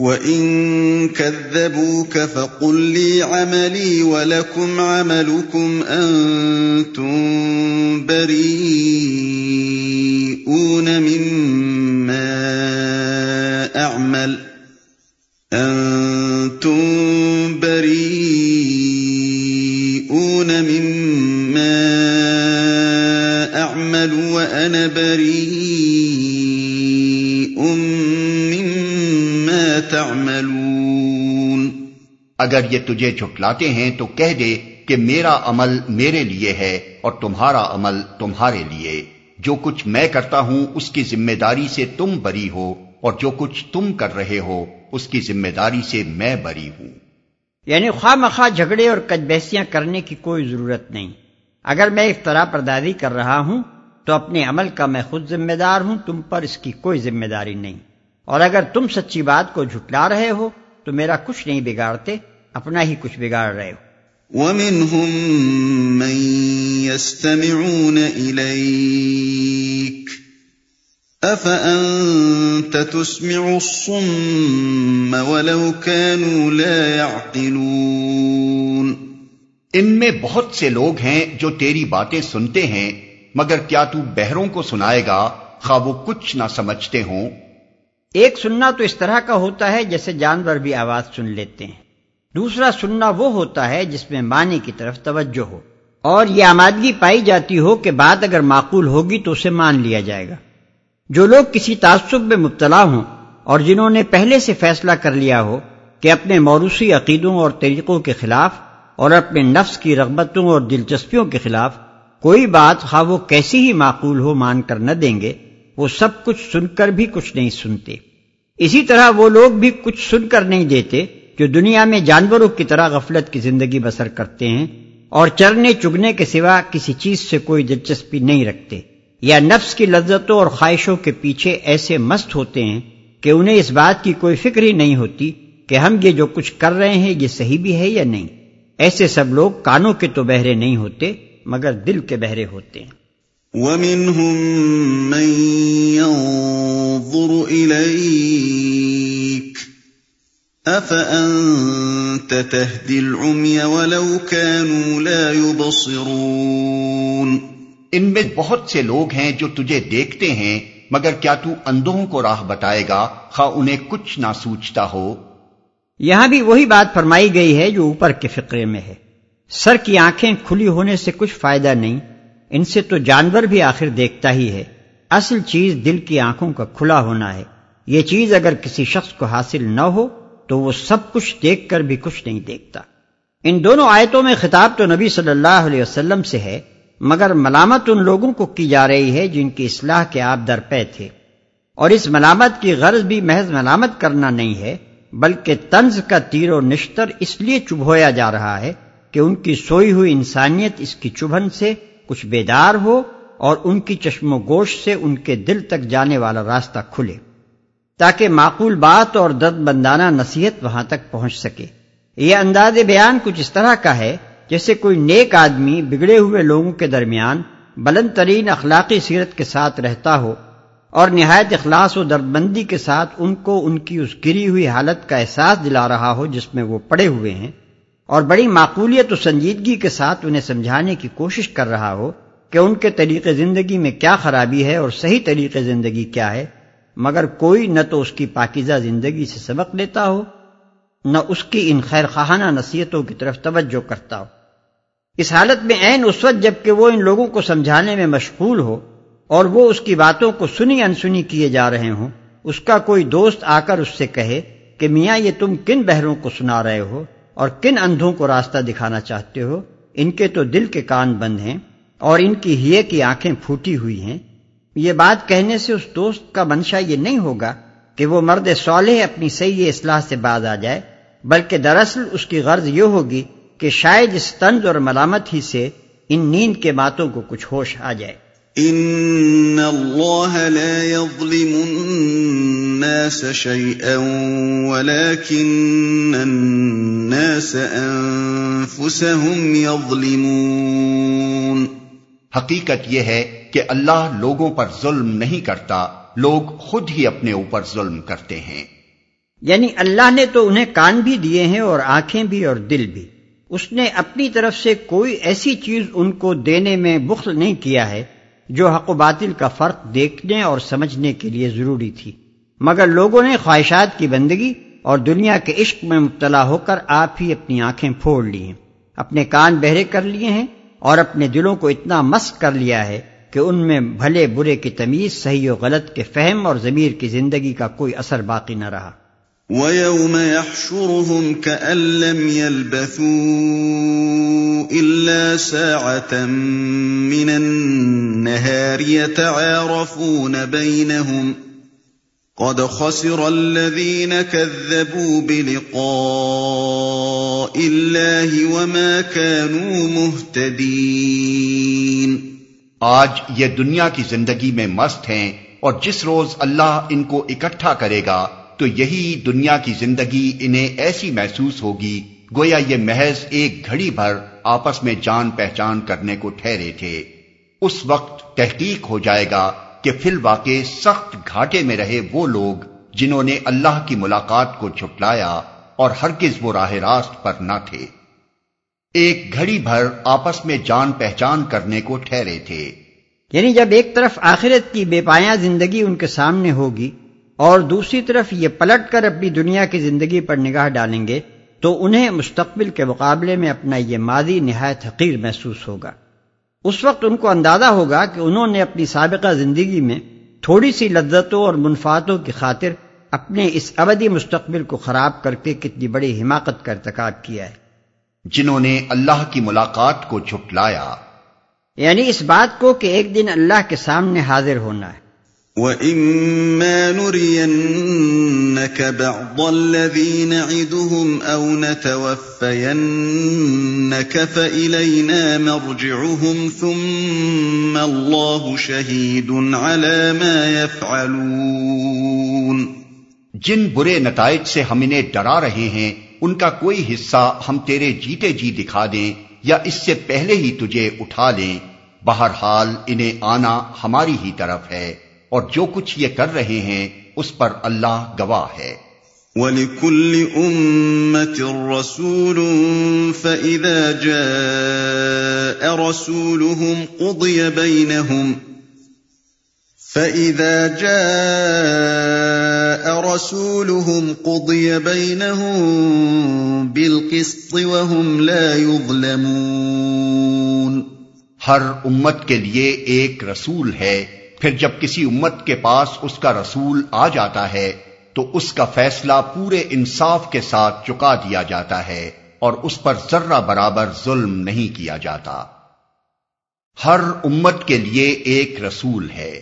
وَإِن كَذَّبُوكَ فَقُل لِّي عَمَلِي وَلَكُمْ عَمَلُكُمْ أَنتُم بَرِيئُونَ مِمَّا أَعْمَلُ أَنتُم بَرِيئُونَ مِمَّا أَعْمَلُ وَأَنَا بَرِيءٌ مِّمَّا تَعْمَلُونَ۔ اگر یہ تجھے جھٹلاتے ہیں تو کہہ دے کہ میرا عمل میرے لیے ہے اور تمہارا عمل تمہارے لیے۔ جو کچھ میں کرتا ہوں، اس کی ذمہ داری سے تم بری ہو، اور جو کچھ تم کر رہے ہو، اس کی ذمہ داری سے میں بری ہوں۔ یعنی خواہ مخواہ جھگڑے اور کج بحثیاں کرنے کی کوئی ضرورت نہیں۔ اگر میں افطرا پردازی کر رہا ہوں، تو اپنے عمل کا میں خود ذمہ دار ہوں، تم پر اس کی کوئی ذمہ داری نہیں۔ اور اگر تم سچی بات کو جھٹلا رہے ہو تو میرا کچھ نہیں بگاڑتے اپنا ہی کچھ بگاڑ رہے ہو۔ وَمِنْهُم مَّن يَسْتَمِعُونَ إِلَيْكَ أَفَأَنتَ تُسْمِعُ الصُّمَّ وَلَوْ كَانُوا لَا يَعْقِلُونَ۔ ان میں بہت سے لوگ ہیں جو تیری باتیں سنتے ہیں مگر کیا تو بہروں کو سنائے گا؟ خواہ وہ کچھ نہ سمجھتے ہوں۔ ایک سننا تو اس طرح کا ہوتا ہے جیسے جانور بھی آواز سن لیتے ہیں۔ دوسرا سننا وہ ہوتا ہے جس میں معنی کی طرف توجہ ہو۔ اور یہ آمادگی پائی جاتی ہو کہ بات اگر معقول ہوگی تو اسے مان لیا جائے گا۔ جو لوگ کسی تعصب میں مبتلا ہوں اور جنہوں نے پہلے سے فیصلہ کر لیا ہو کہ اپنے موروثی عقیدوں اور طریقوں کے خلاف اور اپنے نفس کی رغبتوں اور دلچسپیوں کے خلاف کوئی بات خواہ وہ کیسی ہی معقول ہو مان کر نہ دیں گے وہ سب کچھ سن کر بھی کچھ نہیں سنتے۔ اسی طرح وہ لوگ بھی کچھ سن کر نہیں دیتے جو دنیا میں جانوروں کی طرح غفلت کی زندگی بسر کرتے ہیں اور چرنے چگنے کے سوا کسی چیز سے کوئی دلچسپی نہیں رکھتے۔ یا نفس کی لذتوں اور خواہشوں کے پیچھے ایسے مست ہوتے ہیں کہ انہیں اس بات کی کوئی فکر ہی نہیں ہوتی کہ ہم یہ جو کچھ کر رہے ہیں یہ صحیح بھی ہے یا نہیں۔ ایسے سب لوگ کانوں کے تو بہرے نہیں ہوتے، مگر دل کے بہرے ہوتے ہیں۔ وَمِنْهُم مَّن يَنظُرُ إِلَيْكَ أَفَأَنتَ تَهْدِي الْعُمْيَ وَلَوْ كَانُوا لَا يُبْصِرُونَ ان میں بہت سے لوگ ہیں جو تجھے دیکھتے ہیں مگر کیا تو اندھوں کو راہ بتائے گا خواہ انہیں کچھ نہ سوچتا ہو؟ یہاں بھی وہی بات فرمائی گئی ہے جو اوپر کے فقرے میں ہے۔ سر کی آنکھیں کھلی ہونے سے کچھ فائدہ نہیں ان سے تو جانور بھی آخر دیکھتا ہی ہے۔ اصل چیز دل کی آنکھوں کا کھلا ہونا ہے۔ یہ چیز اگر کسی شخص کو حاصل نہ ہو، تو وہ سب کچھ دیکھ کر بھی کچھ نہیں دیکھتا۔ ان دونوں آیتوں میں خطاب تو نبی صلی اللہ علیہ وسلم سے ہے، مگر ملامت ان لوگوں کو کی جا رہی ہے جن کی اصلاح کے آپ درپے تھے۔ اور اس ملامت کی غرض بھی محض ملامت کرنا نہیں ہے، بلکہ طنز کا تیر و نشتر اس لیے چبھویا جا رہا ہے کہ ان کی سوئی ہوئی انسانیت اس کی چبھن سے کچھ بیدار ہو اور ان کی چشم و گوش سے ان کے دل تک جانے والا راستہ کھلے، تاکہ معقول بات اور درد بندانہ نصیحت وہاں تک پہنچ سکے۔ یہ انداز بیان کچھ اس طرح کا ہے جیسے کوئی نیک آدمی بگڑے ہوئے لوگوں کے درمیان بلند ترین اخلاقی سیرت کے ساتھ رہتا ہو اور نہایت اخلاص و دردبندی کے ساتھ ان کو ان کی اس گری ہوئی حالت کا احساس دلا رہا ہو جس میں وہ پڑے ہوئے ہیں۔ اور بڑی معقولیت و سنجیدگی کے ساتھ انہیں سمجھانے کی کوشش کر رہا ہو کہ ان کے طریقے زندگی میں کیا خرابی ہے اور صحیح طریقے زندگی کیا ہے، مگر کوئی نہ تو اس کی پاکیزہ زندگی سے سبق لیتا ہو، نہ اس کی ان خیر خواہانہ نصیحتوں کی طرف توجہ کرتا ہو۔ اس حالت میں عین اس وقت جبکہ وہ ان لوگوں کو سمجھانے میں مشغول ہو اور وہ اس کی باتوں کو سنی انسنی کیے جا رہے ہوں، اس کا کوئی دوست آ کر اس سے کہے کہ میاں یہ تم کن بہروں کو سنا رہے ہو؟ اور کن اندھوں کو راستہ دکھانا چاہتے ہو؟ ان کے تو دل کے کان بند ہیں اور ان کی ہیے کی آنکھیں پھوٹی ہوئی ہیں۔ یہ بات کہنے سے اس دوست کا منشا یہ نہیں ہوگا کہ وہ مرد صالح اپنی صحیح اصلاح سے باز آ جائے، بلکہ دراصل اس کی غرض یہ ہوگی کہ شاید اس طنز اور ملامت ہی سے ان نیند کے باتوں کو کچھ ہوش آ جائے۔ ان اللہ لا يظلم الناس شيئا ولكن الناس انفسهم يظلمون۔ حقیقت یہ ہے کہ اللہ لوگوں پر ظلم نہیں کرتا لوگ خود ہی اپنے اوپر ظلم کرتے ہیں۔ یعنی اللہ نے تو انہیں کان بھی دیے ہیں اور آنکھیں بھی اور دل بھی۔ اس نے اپنی طرف سے کوئی ایسی چیز ان کو دینے میں بخل نہیں کیا ہے۔ جو حق و باطل کا فرق دیکھنے اور سمجھنے کے لیے ضروری تھی۔ مگر لوگوں نے خواہشات کی بندگی اور دنیا کے عشق میں مبتلا ہو کر آپ ہی اپنی آنکھیں پھوڑ لی ہیں۔ اپنے کان بہرے کر لیے ہیں اور اپنے دلوں کو اتنا مسک کر لیا ہے کہ ان میں بھلے برے کی تمیز، صحیح و غلط کے فہم اور ضمیر کی زندگی کا کوئی اثر باقی نہ رہا۔ وَيَوْمَ يَحْشُرُهُمْ كَأَن لَّمْ يَلْبَثُوا إِلَّا سَاعَةً مِّنَ النَّهَارِ يَتَعَارَفُونَ بَيْنَهُمْ قَدْ خَسِرَ الَّذِينَ كَذَّبُوا بِلِقَاءِ اللَّهِ وَمَا كَانُوا مُهْتَدِينَ۔ آج یہ دنیا کی زندگی میں مست ہیں اور جس روز اللہ ان کو اکٹھا کرے گا تو یہی دنیا کی زندگی انہیں ایسی محسوس ہوگی، گویا یہ محض ایک گھڑی بھر آپس میں جان پہچان کرنے کو ٹھہرے تھے۔ اس وقت تحقیق ہو جائے گا کہ فی الواقع سخت گھاٹے میں رہے وہ لوگ جنہوں نے اللہ کی ملاقات کو جھٹلایا اور ہرگز وہ راہ راست پر نہ تھے۔ ایک گھڑی بھر آپس میں جان پہچان کرنے کو ٹھہرے تھے۔ یعنی جب ایک طرف آخرت کی بے پایا زندگی ان کے سامنے ہوگی اور دوسری طرف یہ پلٹ کر اپنی دنیا کی زندگی پر نگاہ ڈالیں گے تو انہیں مستقبل کے مقابلے میں اپنا یہ ماضی نہایت حقیر محسوس ہوگا۔ اس وقت ان کو اندازہ ہوگا کہ انہوں نے اپنی سابقہ زندگی میں تھوڑی سی لذتوں اور منفاتوں کی خاطر اپنے اس ابدی مستقبل کو خراب کر کے کتنی بڑی حماقت کا ارتکاب کیا ہے۔ جنہوں نے اللہ کی ملاقات کو جھٹلایا۔ یعنی اس بات کو کہ ایک دن اللہ کے سامنے حاضر ہونا ہے۔ وَإِمَّا نُرِيَنَّكَ بَعْضَ الَّذِي نَعِدُهُمْ أَوْ نَتَوَفَّيَنَّكَ فَإِلَيْنَا مَرْجِعُهُمْ ثُمَّ اللَّهُ شَهِيدٌ عَلَى مَا يَفْعَلُونَ جن برے نتائج سے ہم انہیں ڈرا رہے ہیں، ان کا کوئی حصہ ہم تیرے جیتے جی دکھا دیں یا اس سے پہلے ہی تجھے اٹھا لیں، بہرحال انہیں آنا ہماری ہی طرف ہے۔ اور جو کچھ یہ کر رہے ہیں اس پر اللہ گواہ ہے۔ وَلِكُلِّ أُمَّةٍ رَسُولٌ فَإِذَا جَاءَ رَسُولُهُمْ قُضِيَ بَيْنَهُمْ فَإِذَا جَاءَ رَسُولُهُمْ قُضِيَ بَيْنَهُمْ بِالْقِسْطِ وَهُمْ لَا يُظْلَمُونَ ہر امت کے لیے ایک رسول ہے۔ پھر جب کسی امت کے پاس اس کا رسول آ جاتا ہے، تو اس کا فیصلہ پورے انصاف کے ساتھ چکا دیا جاتا ہے اور اس پر ذرہ برابر ظلم نہیں کیا جاتا۔ ہر امت کے لیے ایک رسول ہے۔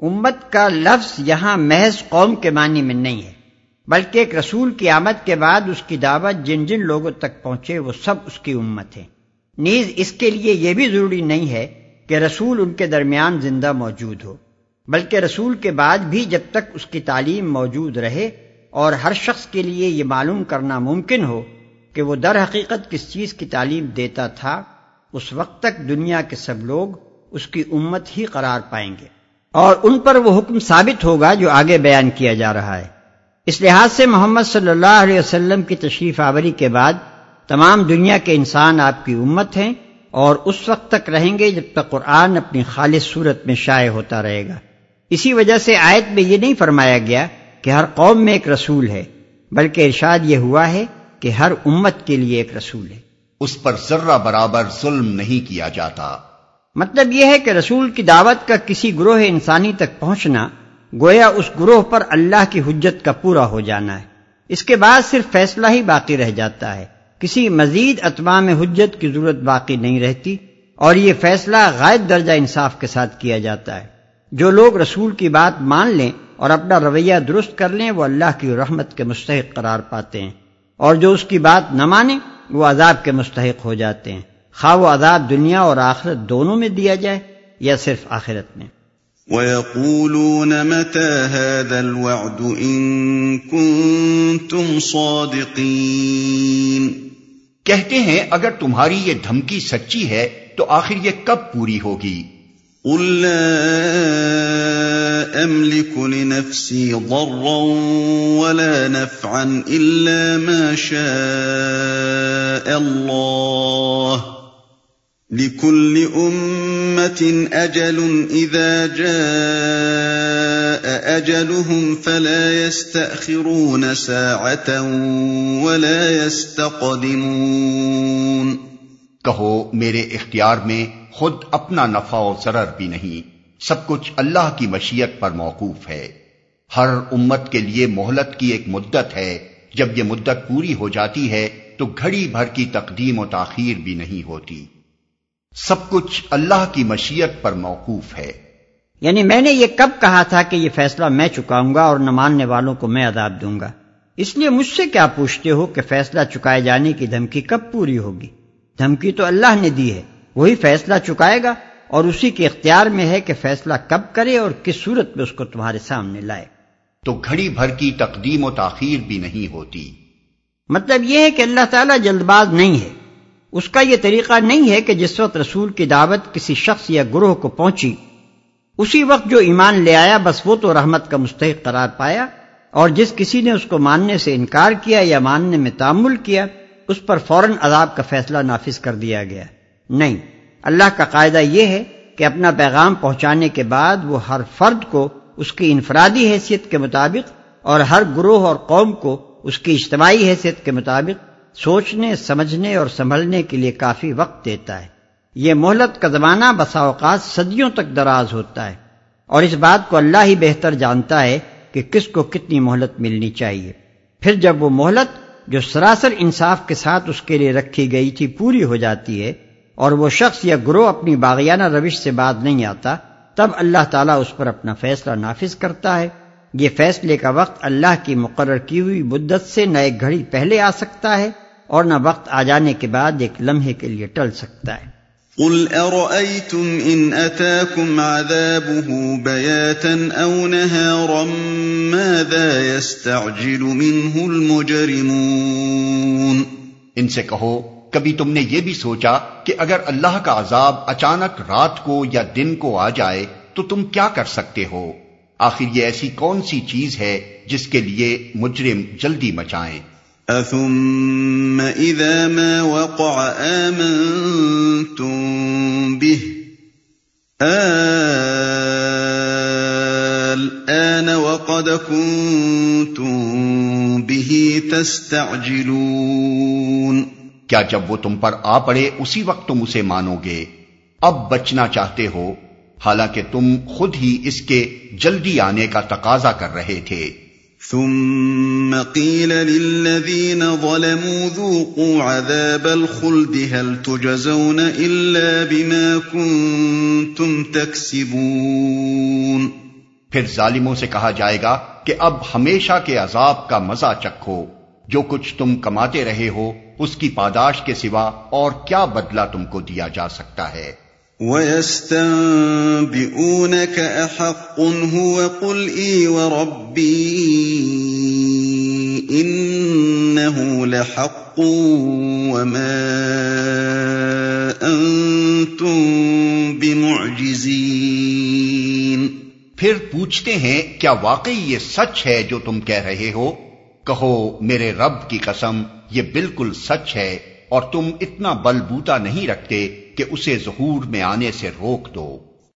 امت کا لفظ یہاں محض قوم کے معنی میں نہیں ہے، بلکہ ایک رسول کی آمد کے بعد اس کی دعوت جن جن لوگوں تک پہنچے، وہ سب اس کی امت ہے نیز اس کے لیے یہ بھی ضروری نہیں ہے کہ رسول ان کے درمیان زندہ موجود ہو، بلکہ رسول کے بعد بھی جب تک اس کی تعلیم موجود رہے اور ہر شخص کے لیے یہ معلوم کرنا ممکن ہو کہ وہ در حقیقت کس چیز کی تعلیم دیتا تھا، اس وقت تک دنیا کے سب لوگ اس کی امت ہی قرار پائیں گے۔ اور ان پر وہ حکم ثابت ہوگا جو آگے بیان کیا جا رہا ہے۔ اس لحاظ سے محمد صلی اللہ علیہ وسلم کی تشریف آوری کے بعد تمام دنیا کے انسان آپ کی امت ہیں۔ اور اس وقت تک رہیں گے جب تک قرآن اپنی خالص صورت میں شائع ہوتا رہے گا۔ اسی وجہ سے آیت میں یہ نہیں فرمایا گیا کہ ہر قوم میں ایک رسول ہے بلکہ ارشاد یہ ہوا ہے کہ ہر امت کے لیے ایک رسول ہے۔ اس پر ذرہ برابر ظلم نہیں کیا جاتا۔ مطلب یہ ہے کہ رسول کی دعوت کا کسی گروہ انسانی تک پہنچنا گویا اس گروہ پر اللہ کی حجت کا پورا ہو جانا ہے۔ اس کے بعد صرف فیصلہ ہی باقی رہ جاتا ہے۔ کسی مزید اتمام حجت کی ضرورت باقی نہیں رہتی اور یہ فیصلہ غائب درجہ انصاف کے ساتھ کیا جاتا ہے۔ جو لوگ رسول کی بات مان لیں اور اپنا رویہ درست کر لیں، وہ اللہ کی رحمت کے مستحق قرار پاتے ہیں۔ اور جو اس کی بات نہ مانیں، وہ عذاب کے مستحق ہو جاتے ہیں۔ خواہ وہ عذاب دنیا اور آخرت دونوں میں دیا جائے یا صرف آخرت میں۔ وَيَقُولُونَ مَتَى هَذَا الْوَعْدُ إِن كُنتُمْ صَادِقِينَ کہتے ہیں، اگر تمہاری یہ دھمکی سچی ہے، تو آخر یہ کب پوری ہوگی؟ قل لا املك لنفسي ضرا ولا نفعا الا ما شاء الله لكل امه اجل اذا جاء اجلهم فلا يستاخرون ساعه ولا يستقدمون کہو، میرے اختیار میں خود اپنا نفع و ضرر بھی نہیں، سب کچھ اللہ کی مشیت پر موقوف ہے۔ ہر امت کے لیے مہلت کی ایک مدت ہے، جب یہ مدت پوری ہو جاتی ہے تو گھڑی بھر کی تقدیم و تاخیر بھی نہیں ہوتی۔ سب کچھ اللہ کی مشیت پر موقوف ہے۔ یعنی میں نے یہ کب کہا تھا کہ یہ فیصلہ میں چکاؤں گا اور نہ ماننے والوں کو میں عذاب دوں گا۔ اس لیے مجھ سے کیا پوچھتے ہو کہ فیصلہ چکائے جانے کی دھمکی کب پوری ہوگی؟ دھمکی تو اللہ نے دی ہے وہی فیصلہ چکائے گا اور اسی کے اختیار میں ہے کہ فیصلہ کب کرے اور کس صورت میں اس کو تمہارے سامنے لائے۔ تو گھڑی بھر کی تقدیم و تاخیر بھی نہیں ہوتی۔ مطلب یہ ہے کہ اللہ تعالیٰ جلد باز نہیں ہے۔ اس کا یہ طریقہ نہیں ہے کہ جس وقت رسول کی دعوت کسی شخص یا گروہ کو پہنچی، اسی وقت جو ایمان لے آیا، بس وہ تو رحمت کا مستحق قرار پایا، اور جس کسی نے اس کو ماننے سے انکار کیا یا ماننے میں تعمل کیا، اس پر فوراً عذاب کا فیصلہ نافذ کر دیا گیا۔ نہیں، اللہ کا قاعدہ یہ ہے کہ اپنا پیغام پہنچانے کے بعد وہ ہر فرد کو اس کی انفرادی حیثیت کے مطابق اور ہر گروہ اور قوم کو اس کی اجتماعی حیثیت کے مطابق سوچنے، سمجھنے اور سنبھلنے کے لیے کافی وقت دیتا ہے۔ یہ مہلت کا زمانہ بسا اوقات صدیوں تک دراز ہوتا ہے۔ اور اس بات کو اللہ ہی بہتر جانتا ہے کہ کس کو کتنی مہلت ملنی چاہیے۔ پھر جب وہ مہلت جو سراسر انصاف کے ساتھ اس کے لیے رکھی گئی تھی پوری ہو جاتی ہے اور وہ شخص یا گروہ اپنی باغیانہ روش سے بعد نہیں آتا، تب اللہ تعالیٰ اس پر اپنا فیصلہ نافذ کرتا ہے۔ یہ فیصلے کا وقت اللہ کی مقرر کی ہوئی بدت سے نہ ایک گھڑی پہلے آ سکتا ہے۔ اور نہ وقت آ جانے کے بعد ایک لمحے کے لیے ٹل سکتا ہے۔ قل ارأيتم ان اتاكم عذابه بياتا او نهارا ماذا يستعجل منه المجرمون ان سے کہو کبھی تم نے یہ بھی سوچا کہ اگر اللہ کا عذاب اچانک رات کو یا دن کو آ جائے تو تم کیا کر سکتے ہو؟ آخر یہ ایسی کون سی چیز ہے جس کے لیے مجرم جلدی مچائیں؟ اثم اذا ما وقع آمنتم به الان وقد كنتم به تستعجلون کیا جب وہ تم پر آ پڑے اسی وقت تم اسے مانو گے؟ اب بچنا چاہتے ہو، حالانکہ تم خود ہی اس کے جلدی آنے کا تقاضا کر رہے تھے۔ ثم قيل للذين ظلموا ذوقوا عذاب الخلد هل تجزون إلا بما كنتم تكسبون پھر ظالموں سے کہا جائے گا کہ اب ہمیشہ کے عذاب کا مزہ چکھو۔ جو کچھ تم کماتے رہے ہو، اس کی پاداش کے سوا اور کیا بدلہ تم کو دیا جا سکتا ہے؟ وَيَسْتَنبِئُونَكَ أَحَقٌ هُوَ قُلْ إِي وَرَبِّي إِنَّهُ لَحَقٌ وَمَا أَنتُم بِمُعْجِزِينَ پھر پوچھتے ہیں کیا واقعی یہ سچ ہے جو تم کہہ رہے ہو؟ کہو، میرے رب کی قسم، یہ بالکل سچ ہے۔ اور تم اتنا بل بوتا نہیں رکھتے کہ اسے ظہور میں آنے سے روک دو۔